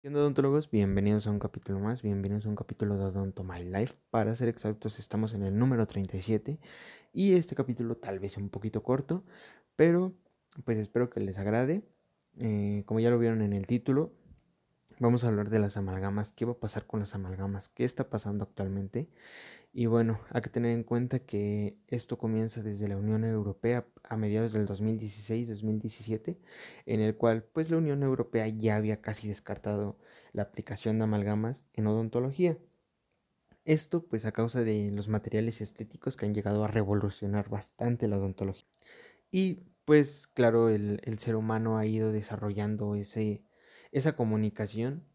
¿Qué onda, odontólogos? Bienvenidos a un capítulo más, bienvenidos a un capítulo de Odonto My Life. Para ser exactos, estamos en el número 37 y este capítulo tal vez un poquito corto, pero pues espero que les agrade. Eh, como ya lo vieron en el título, vamos a hablar de las amalgamas, qué va a pasar con las amalgamas, qué está pasando actualmente y bueno, hay que tener en cuenta que esto comienza desde la Unión Europea a mediados del 2016-2017, en el cual pues la Unión Europea ya había casi descartado la aplicación de amalgamas en odontología. Esto pues a causa de los materiales estéticos que han llegado a revolucionar bastante la odontología. Y pues claro, el, el ser humano ha ido desarrollando ese, esa comunicación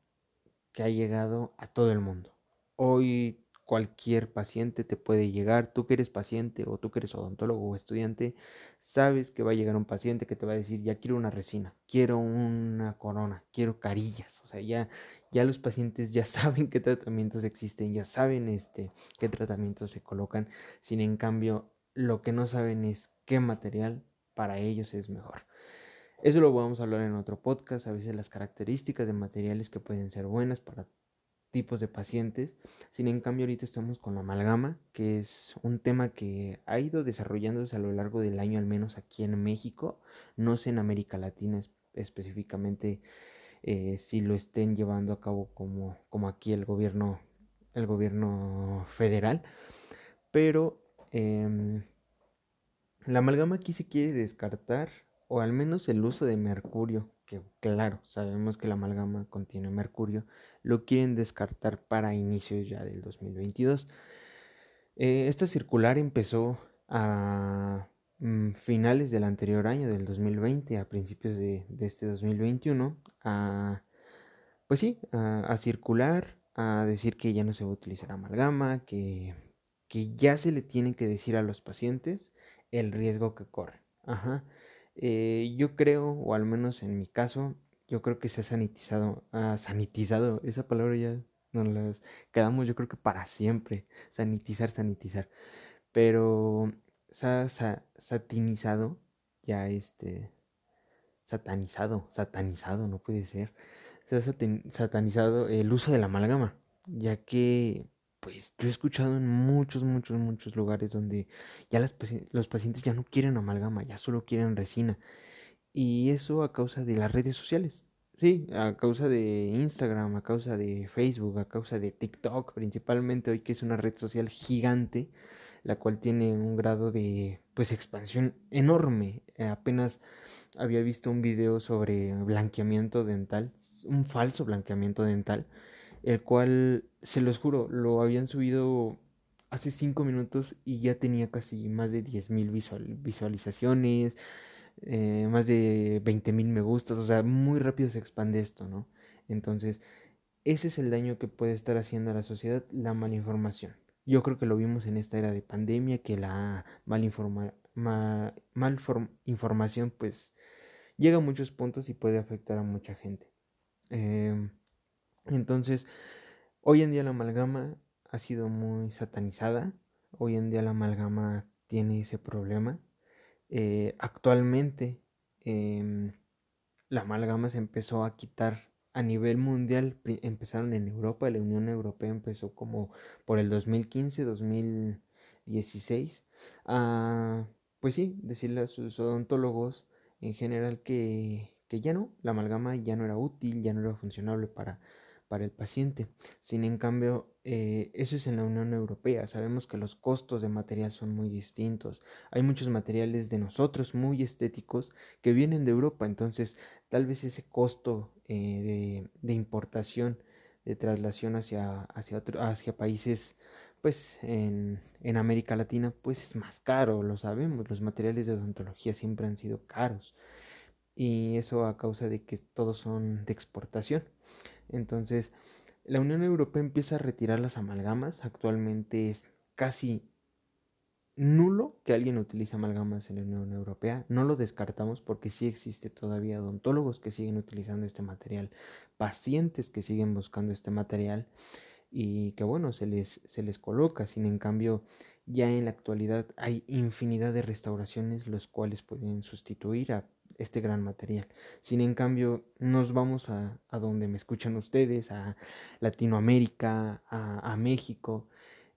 que ha llegado a todo el mundo. Hoy cualquier paciente te puede llegar, tú que eres paciente o tú que eres odontólogo o estudiante, sabes que va a llegar un paciente que te va a decir, ya quiero una resina, quiero una corona, quiero carillas, o sea, ya, ya los pacientes ya saben qué tratamientos existen, ya saben este, qué tratamientos se colocan, sin en cambio lo que no saben es qué material para ellos es mejor. Eso lo vamos a hablar en otro podcast, a veces las características de materiales que pueden ser buenas para tipos de pacientes. Sin en cambio, ahorita estamos con la amalgama, que es un tema que ha ido desarrollándose a lo largo del año, al menos aquí en México. No sé en América Latina específicamente eh, si lo estén llevando a cabo como, como aquí el gobierno, el gobierno federal. Pero em, la amalgama aquí se quiere descartar, o al menos el uso de mercurio que claro, sabemos que la amalgama contiene mercurio, lo quieren descartar para inicios ya del 2022. Eh, esta circular empezó a mm, finales del anterior año, del 2020, a principios de, este 2021, a, pues sí, a, circular, a decir que ya no se va a utilizar amalgama, que, que ya se le tiene que decir a los pacientes el riesgo que corren. Ajá. Eh, yo creo, o al menos en mi caso, yo creo que se ha sanitizado, ha sanitizado, esa palabra ya nos las quedamos yo creo que para siempre, sanitizar, sanitizar, pero se ha satinizado, ya este, satanizado, satanizado, no puede ser, se ha satanizado el uso de la amalgama, ya que pues yo he escuchado en muchos, muchos, muchos lugares donde ya los pacientes ya no quieren amalgama, ya solo quieren resina. Y eso a causa de las redes sociales. Sí, a causa de Instagram, a causa de Facebook, a causa de TikTok principalmente hoy que es una red social gigante, la cual tiene un grado de pues expansión enorme. Apenas había visto un video sobre blanqueamiento dental, un falso blanqueamiento dental el cual, se los juro, lo habían subido hace 5 minutos y ya tenía casi más de 10.000 visual, visualizaciones, eh, más de 20.000 me gustas, o sea, muy rápido se expande esto, ¿no? Entonces, ese es el daño que puede estar haciendo a la sociedad la malinformación. Yo creo que lo vimos en esta era de pandemia, que la malinforma, mal información pues llega a muchos puntos y puede afectar a mucha gente. Eh, entonces, hoy en día la amalgama ha sido muy satanizada. Hoy en día la amalgama tiene ese problema. Eh, actualmente em, la amalgama se empezó a quitar a nivel mundial. Empezaron en Europa, la Unión Europea empezó como por el 2015, 2016. A, pues sí, decirle a sus odontólogos en general que, que ya no, la amalgama ya no era útil, ya no era funcionable para para el paciente. Sin en cambio, eh, eso es en la Unión Europea. Sabemos que los costos de material son muy distintos. Hay muchos materiales de nosotros muy estéticos que vienen de Europa. Entonces, tal vez ese costo eh, de, importación, de traslación hacia, hacia, hacia países pues en, en, América Latina pues es más caro, lo sabemos, los materiales de odontología siempre han sido caros y eso a causa de que todos son de exportación. Entonces, la Unión Europea empieza a retirar las amalgamas. Actualmente es casi nulo que alguien utilice amalgamas en la Unión Europea. No lo descartamos porque sí existe todavía odontólogos que siguen utilizando este material, pacientes que siguen buscando este material y que bueno, se les, se les coloca. Sin en cambio, ya en la actualidad hay infinidad de restauraciones los cuales pueden sustituir a este gran material. Sin en cambio, nos vamos a, donde me escuchan ustedes, a Latinoamérica, a, México,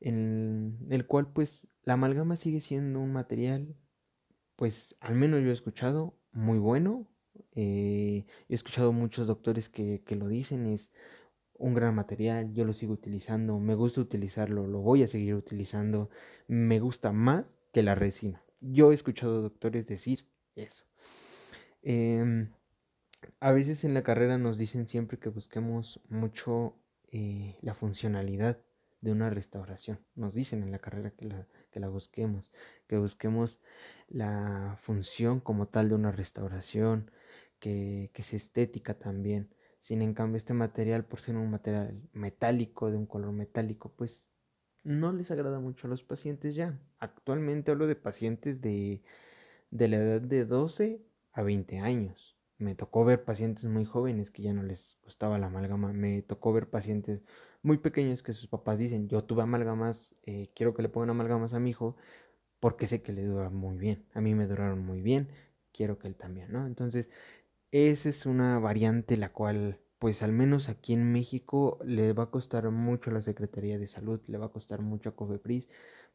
en el cual pues la amalgama sigue siendo un material, pues al menos yo he escuchado, muy bueno. Eh, he escuchado muchos doctores que, que lo dicen, es un gran material, yo lo sigo utilizando, me gusta utilizarlo, lo voy a seguir utilizando, me gusta más que la resina. Yo he escuchado doctores decir eso. Em, a veces en la carrera nos dicen siempre que busquemos mucho eh, la funcionalidad de una restauración. Nos dicen en la carrera que la, que la busquemos, que busquemos la función como tal de una restauración, que, que sea estética también. Sin en cambio, este material, por ser un material metálico, de un color metálico, pues no les agrada mucho a los pacientes ya. Actualmente hablo de pacientes de, de la edad de 12 a 20 años. Me tocó ver pacientes muy jóvenes que ya no les gustaba la amalgama. Me tocó ver pacientes muy pequeños que sus papás dicen, yo tuve amalgamas, eh, quiero que le pongan amalgamas a mi hijo porque sé que le dura muy bien. A mí me duraron muy bien, quiero que él también, ¿no? Entonces, esa es una variante la cual, pues al menos aquí en México, le va a costar mucho a la Secretaría de Salud, le va a costar mucho a COFEPRIS,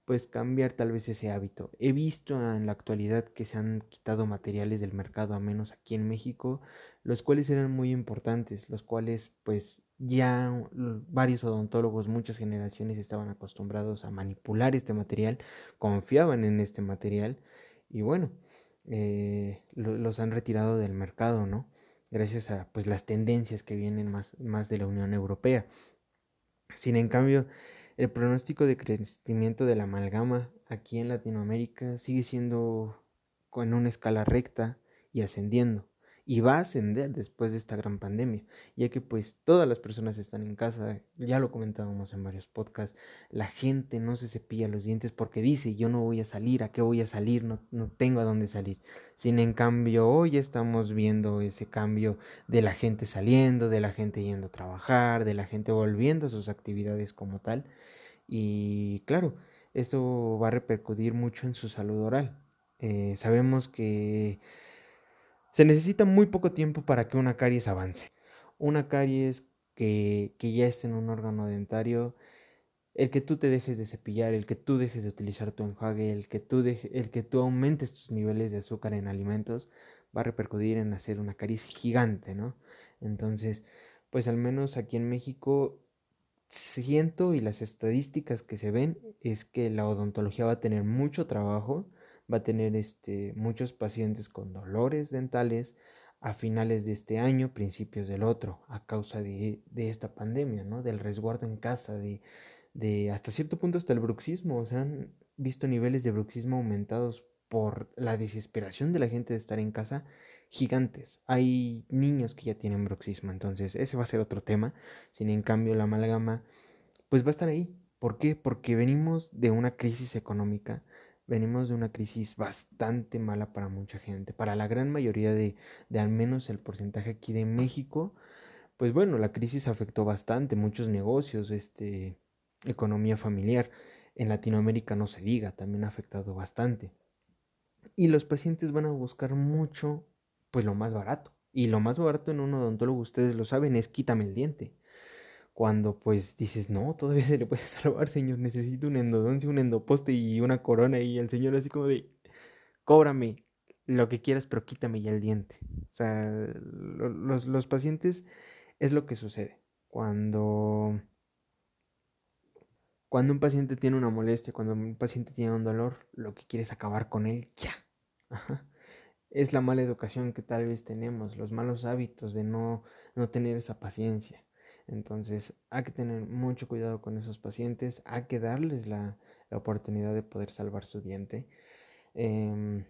pues cambiar tal vez ese hábito. He visto en la actualidad que se han quitado materiales del mercado, a menos aquí en México, los cuales eran muy importantes, los cuales pues ya varios odontólogos, muchas generaciones estaban acostumbrados a manipular este material, confiaban en este material y bueno, eh, los han retirado del mercado, ¿no? Gracias a pues las tendencias que vienen más, más de la Unión Europea. Sin en cambio, el pronóstico de crecimiento de la amalgama aquí en Latinoamérica sigue siendo con una escala recta y ascendiendo y va a ascender después de esta gran pandemia, ya que pues todas las personas están en casa, ya lo comentábamos en varios podcasts, la gente no se cepilla los dientes porque dice yo no voy a salir, ¿a qué voy a salir? No, no tengo a dónde salir. Sin en cambio hoy estamos viendo ese cambio de la gente saliendo, de la gente yendo a trabajar, de la gente volviendo a sus actividades como tal y claro, esto va a repercutir mucho en su salud oral. Eh, sabemos que se necesita muy poco tiempo para que una caries avance. Una caries que, que ya esté en un órgano dentario, el que tú te dejes de cepillar, el que tú dejes de utilizar tu enjuague, el que tú, el que tú aumentes tus niveles de azúcar en alimentos, va a repercutir en hacer una caries gigante, ¿no? Entonces, pues al menos aquí en México siento y las estadísticas que se ven es que la odontología va a tener mucho trabajo va a tener este, muchos pacientes con dolores dentales a finales de este año, principios del otro, a causa de, esta pandemia, ¿no? Del resguardo en casa, de, de hasta cierto punto hasta el bruxismo. O sea, han visto niveles de bruxismo aumentados por la desesperación de la gente de estar en casa gigantes. Hay niños que ya tienen bruxismo, entonces ese va a ser otro tema. Sin en cambio, la amalgama, pues va a estar ahí. ¿Por qué? Porque venimos de una crisis económica venimos de una crisis bastante mala para mucha gente, para la gran mayoría de, de al menos el porcentaje aquí de México, pues bueno, la crisis afectó bastante muchos negocios, este, economía familiar. En Latinoamérica no se diga, también ha afectado bastante. Y los pacientes van a buscar mucho, pues lo más barato. Y lo más barato en un odontólogo, ustedes lo saben, es quítame el diente cuando pues dices, no, todavía se le puede salvar, señor, necesito una endodoncia, un endoposte y una corona y el señor así como de, cóbrame lo que quieras, pero quítame ya el diente. O sea, los, los pacientes es lo que sucede. Cuando, cuando un paciente tiene una molestia, cuando un paciente tiene un dolor, lo que quiere es acabar con él ya. Es la mala educación que tal vez tenemos, los malos hábitos de no, no tener esa paciencia. Entonces hay que tener mucho cuidado con esos pacientes, hay que darles la, oportunidad de poder salvar su diente. Em,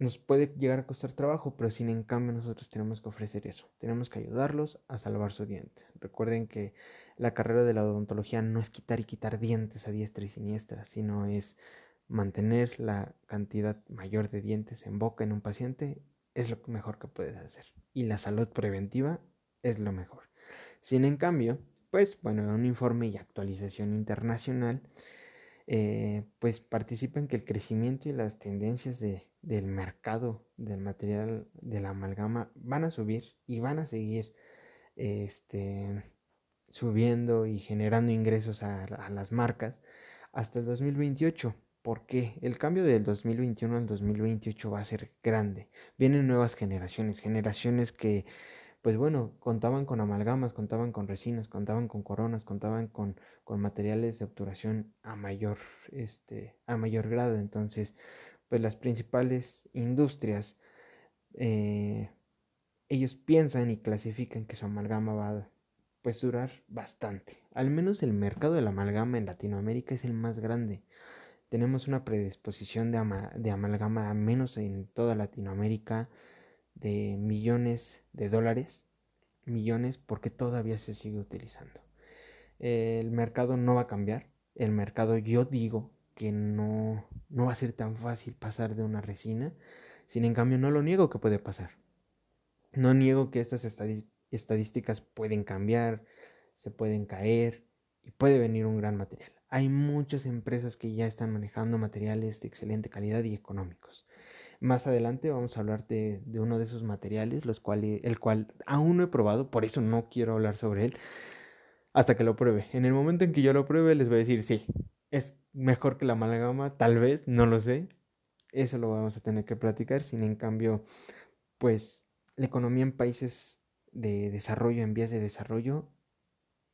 nos puede llegar a costar trabajo, pero sin en cambio nosotros tenemos que ofrecer eso, tenemos que ayudarlos a salvar su diente. Recuerden que la carrera de la odontología no es quitar y quitar dientes a diestra y siniestra, sino es mantener la cantidad mayor de dientes en boca en un paciente, es lo mejor que puedes hacer. Y la salud preventiva es lo mejor. Sin en cambio, pues bueno, un informe y actualización internacional, eh, pues participan que el crecimiento y las tendencias de, del mercado del material de la amalgama van a subir y van a seguir este, subiendo y generando ingresos a, a las marcas hasta el 2028. ¿Por qué? El cambio del 2021 al 2028 va a ser grande. Vienen nuevas generaciones, generaciones que pues bueno, contaban con amalgamas, contaban con resinas, contaban con coronas, contaban con, materiales de obturación a mayor, este, a mayor grado. Entonces, pues las principales industrias, eh, ellos piensan y clasifican que su amalgama va a pues, durar bastante. Al menos el mercado de la amalgama en Latinoamérica es el más grande. Tenemos una predisposición de, de amalgama menos en toda Latinoamérica de millones de dólares, millones porque todavía se sigue utilizando. El mercado no va a cambiar, el mercado yo digo que no, no va a ser tan fácil pasar de una resina, sin en cambio no lo niego que puede pasar. No niego que estas estadísticas pueden cambiar, se pueden caer y puede venir un gran material. Hay muchas empresas que ya están manejando materiales de excelente calidad y económicos. Más adelante vamos a hablar de, uno de esos materiales, los cuales, el cual aún no he probado, por eso no quiero hablar sobre él hasta que lo pruebe. En el momento en que yo lo pruebe les voy a decir sí, es mejor que la amalgama, tal vez, no lo sé. Eso lo vamos a tener que platicar, sin en cambio, pues la economía en países de desarrollo, en vías de desarrollo,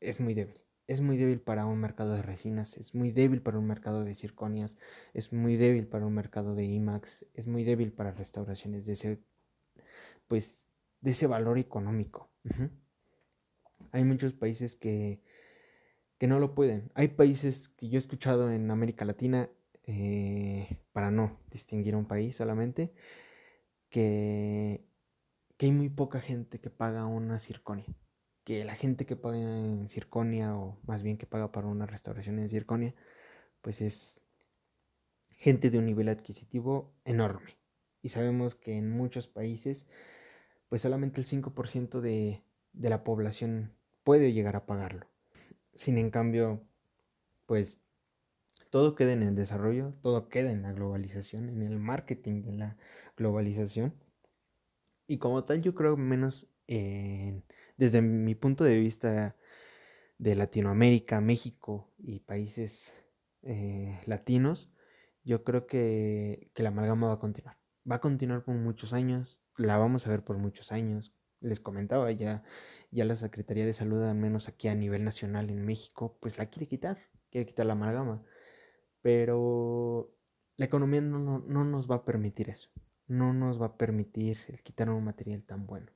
es muy débil es muy débil para un mercado de resinas, es muy débil para un mercado de circonias, es muy débil para un mercado de IMAX, es muy débil para restauraciones de ese, pues, de ese valor económico. Hay muchos países que, que no lo pueden. Hay países que yo he escuchado en América Latina, eh, para no distinguir un país solamente, que, que hay muy poca gente que paga una circonia que la gente que paga en Circonia, o más bien que paga para una restauración en Circonia, pues es gente de un nivel adquisitivo enorme. Y sabemos que en muchos países, pues solamente el 5% de, de la población puede llegar a pagarlo. Sin en cambio, pues todo queda en el desarrollo, todo queda en la globalización, en el marketing de la globalización. Y como tal, yo creo menos desde mi punto de vista de Latinoamérica, México y países eh, latinos, yo creo que, la amalgama va a continuar. Va a continuar por muchos años, la vamos a ver por muchos años. Les comentaba ya, ya la Secretaría de Salud, al menos aquí a nivel nacional en México, pues la quiere quitar, quiere quitar la amalgama. Pero la economía no, no nos va a permitir eso. No nos va a permitir el quitar un material tan bueno.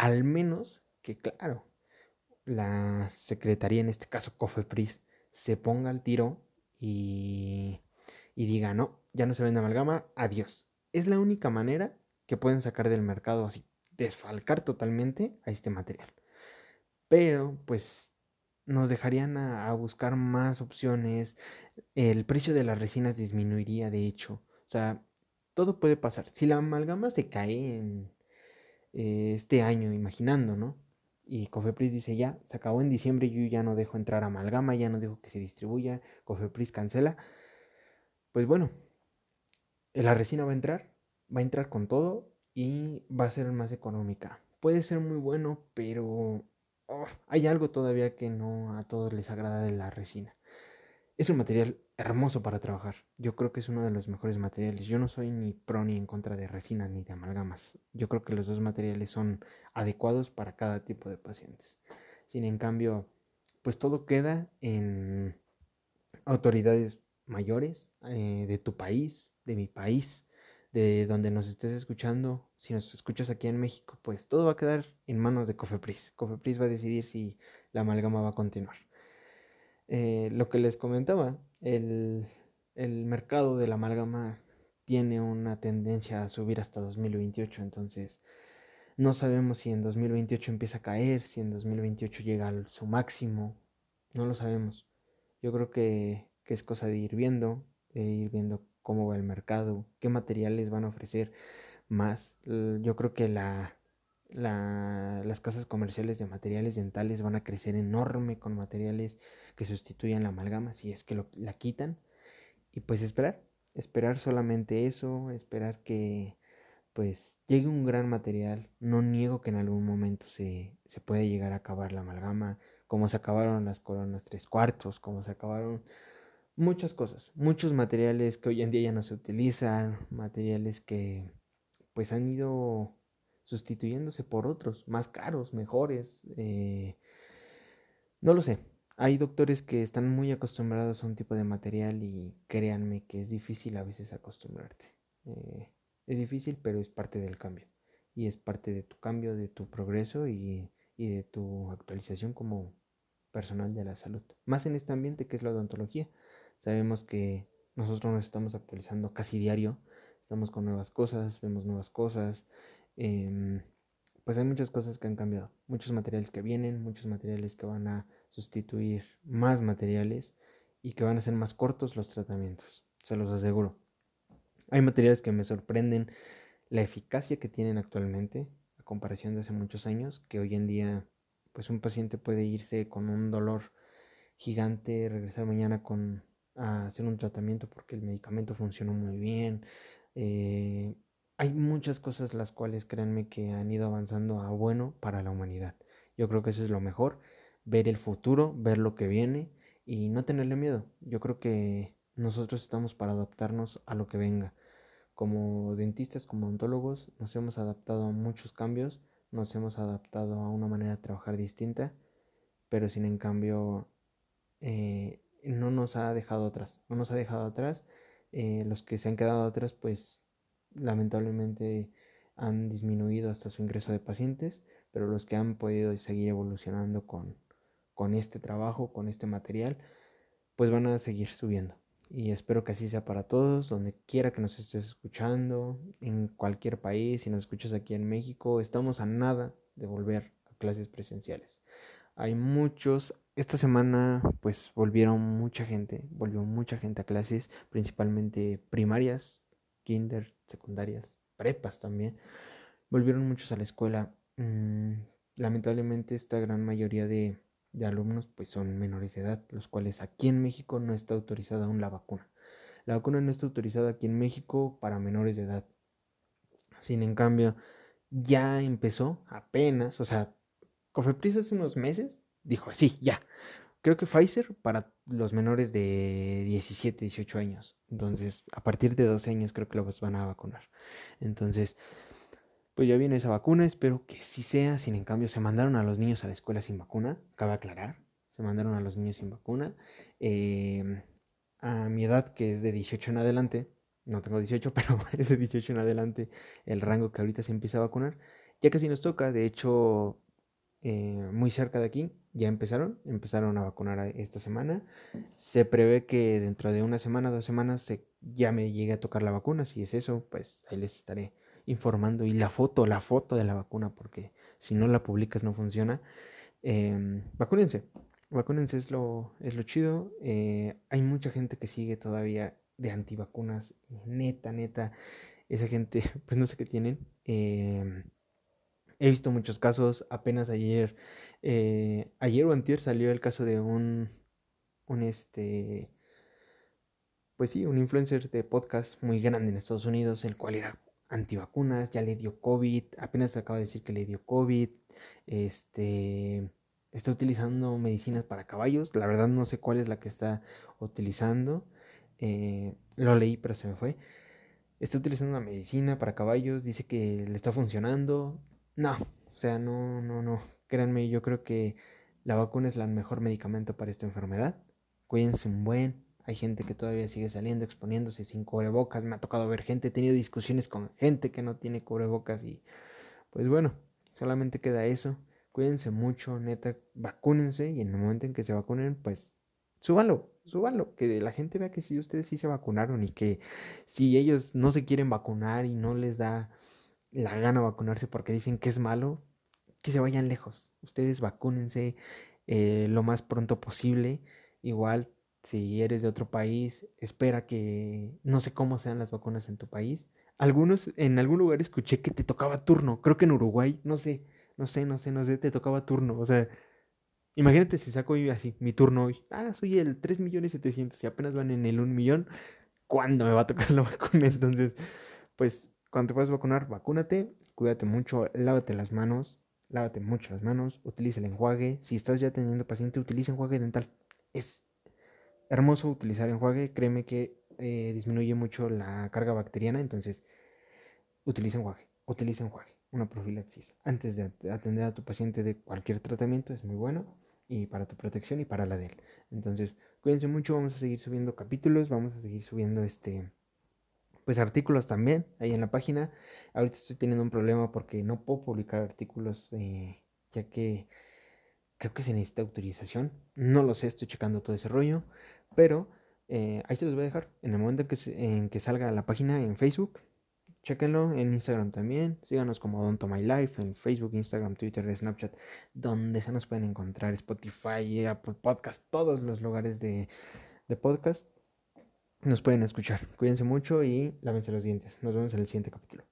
Al menos que claro, la Secretaría, en este caso COFEPRIS, se ponga al tiro y, y diga, no, ya no se vende amalgama, adiós. Es la única manera que pueden sacar del mercado así, desfalcar totalmente a este material. Pero pues nos dejarían a, buscar más opciones, el precio de las resinas disminuiría de hecho, o sea, todo puede pasar. Si la amalgama se cae en eh, este año, imaginando, ¿no? Y Cofepris dice ya, se acabó en diciembre, yo ya no dejo entrar amalgama, ya no dejo que se distribuya, Cofepris cancela. Pues bueno, la resina va a entrar, va a entrar con todo y va a ser más económica. Puede ser muy bueno, pero oh, hay algo todavía que no a todos les agrada de la resina. Es un material hermoso para trabajar. Yo creo que es uno de los mejores materiales. Yo no soy ni pro ni en contra de resina ni de amalgamas. Yo creo que los dos materiales son adecuados para cada tipo de pacientes. Sin en cambio, pues todo queda en autoridades mayores eh, de tu país, de mi país, de donde nos estés escuchando. Si nos escuchas aquí en México, pues todo va a quedar en manos de Cofepris. Cofepris va a decidir si la amalgama va a continuar. Eh, lo que les comentaba, el, mercado de la amalgama tiene una tendencia a subir hasta 2028, entonces no sabemos si en 2028 empieza a caer, si en 2028 llega a su máximo, no lo sabemos. Yo creo que, que es cosa de ir viendo, de ir viendo cómo va el mercado, qué materiales van a ofrecer más. Yo creo que la, las casas comerciales de materiales dentales van a crecer enorme con materiales que sustituyan la amalgama si es que la quitan. Y pues esperar, esperar solamente eso, esperar que pues llegue un gran material. No niego que en algún momento se, se puede llegar a acabar la amalgama, como se acabaron las coronas tres cuartos, como se acabaron muchas cosas, muchos materiales que hoy en día ya no se utilizan, materiales que pues han ido sustituyéndose por otros más caros, mejores. Eh, no lo sé. Hay doctores que están muy acostumbrados a un tipo de material y créanme que es difícil a veces acostumbrarte. Eh, es difícil, pero es parte del cambio. Y es parte de tu cambio, de tu progreso y, de tu actualización como personal de la salud. Más en este ambiente que es la odontología. Sabemos que nosotros nos estamos actualizando casi diario. Estamos con nuevas cosas, vemos nuevas cosas. Em, pues hay muchas cosas que han cambiado. Muchos materiales que vienen, muchos materiales que van a sustituir más materiales y que van a ser más cortos los tratamientos. Se los aseguro. Hay materiales que me sorprenden la eficacia que tienen actualmente a comparación de hace muchos años, que hoy en día pues un paciente puede irse con un dolor gigante, regresar mañana con a hacer un tratamiento porque el medicamento funcionó muy bien. Eh, hay muchas cosas las cuales créanme que han ido avanzando a bueno para la humanidad. Yo creo que eso es lo mejor, ver el futuro, ver lo que viene y no tenerle miedo. Yo creo que nosotros estamos para adaptarnos a lo que venga. Como dentistas, como odontólogos, nos hemos adaptado a muchos cambios, nos hemos adaptado a una manera de trabajar distinta, pero sin en cambio eh, no nos ha dejado atrás, no nos ha dejado atrás. Eh, los que se han quedado atrás, pues lamentablemente han disminuido hasta su ingreso de pacientes, pero los que han podido seguir evolucionando con, con este trabajo, con este material, pues van a seguir subiendo. Y espero que así sea para todos, donde quiera que nos estés escuchando, en cualquier país, si nos escuchas aquí en México, estamos a nada de volver a clases presenciales. Hay muchos, esta semana pues volvieron mucha gente, volvió mucha gente a clases, principalmente primarias, kinder, secundarias, prepas también. Volvieron muchos a la escuela. Mm, lamentablemente esta gran mayoría de alumnos pues son menores de edad, los cuales aquí en México no está autorizada aún la vacuna. La vacuna no está autorizada aquí en México para menores de edad. Sin en cambio, ya empezó apenas, o sea, Cofepris hace unos meses dijo, sí, ya. Creo que Pfizer para los menores de 17, 18 años. Entonces, a partir de 12 años creo que los van a vacunar. Entonces, pues ya viene esa vacuna, espero que sí sea, sin en cambio se mandaron a los niños a la escuela sin vacuna, cabe aclarar, se mandaron a los niños sin vacuna. Em, a mi edad, que es de 18 en adelante, no tengo 18, pero es de 18 en adelante el rango que ahorita se empieza a vacunar, ya casi nos toca, de hecho, eh, muy cerca de aquí, ya empezaron, empezaron a vacunar esta semana. Se prevé que dentro de una semana, dos semanas, se, ya me llegue a tocar la vacuna. Si es eso, pues ahí les estaré informando y la foto, la foto de la vacuna, porque si no la publicas no funciona. Eh, vacúnense, vacúnense es lo, es lo chido. Eh, hay mucha gente que sigue todavía de antivacunas, neta, neta. Esa gente, pues no sé qué tienen. Em, he visto muchos casos, apenas ayer, eh, ayer o antier salió el caso de un, un este, pues sí, un influencer de podcast muy grande en Estados Unidos, el cual era antivacunas, ya le dio COVID, apenas acaba de decir que le dio COVID, este, está utilizando medicinas para caballos, la verdad no sé cuál es la que está utilizando, eh, lo leí pero se me fue, está utilizando una medicina para caballos, dice que le está funcionando, no, o sea, no, no, no, créanme, yo creo que la vacuna es el mejor medicamento para esta enfermedad, cuídense un buen, hay gente que todavía sigue saliendo, exponiéndose sin cubrebocas. Me ha tocado ver gente, he tenido discusiones con gente que no tiene cubrebocas y pues bueno, solamente queda eso. Cuídense mucho, neta, vacúnense y en el momento en que se vacunen, pues súbanlo, súbanlo, que la gente vea que si ustedes sí se vacunaron y que si ellos no se quieren vacunar y no les da la gana vacunarse porque dicen que es malo, que se vayan lejos. Ustedes vacúnense eh, lo más pronto posible. Igual si eres de otro país, espera que no sé cómo sean las vacunas en tu país. Algunos, en algún lugar escuché que te tocaba turno, creo que en Uruguay, no sé, no sé, no sé, no sé, te tocaba turno. O sea, imagínate si saco así mi turno hoy. Ah, soy el 3 millones 700 y apenas van en el 1 millón. cuándo me va a tocar la vacuna. Entonces, pues cuando te puedas vacunar, vacúnate, cuídate mucho, lávate las manos, lávate mucho las manos, utiliza el enjuague. Si estás ya teniendo paciente, utiliza enjuague dental. Es hermoso utilizar enjuague, créeme que eh, disminuye mucho la carga bacteriana, entonces utiliza enjuague, utiliza enjuague, una profilaxis. Antes de atender a tu paciente de cualquier tratamiento es muy bueno y para tu protección y para la de él. Entonces, cuídense mucho, vamos a seguir subiendo capítulos, vamos a seguir subiendo este pues artículos también ahí en la página. Ahorita estoy teniendo un problema porque no puedo publicar artículos ya que creo que se necesita autorización. No lo sé, estoy checando todo ese rollo, pero eh, ahí se los voy a dejar. En el momento en que, salga la página en Facebook, Chequenlo en Instagram también. Síganos como Don't My Life en Facebook, Instagram, Twitter, Snapchat, donde se nos pueden encontrar Spotify, Apple Podcast, todos los lugares de podcast. Nos pueden escuchar. Cuídense mucho y lávense los dientes. Nos vemos en el siguiente capítulo.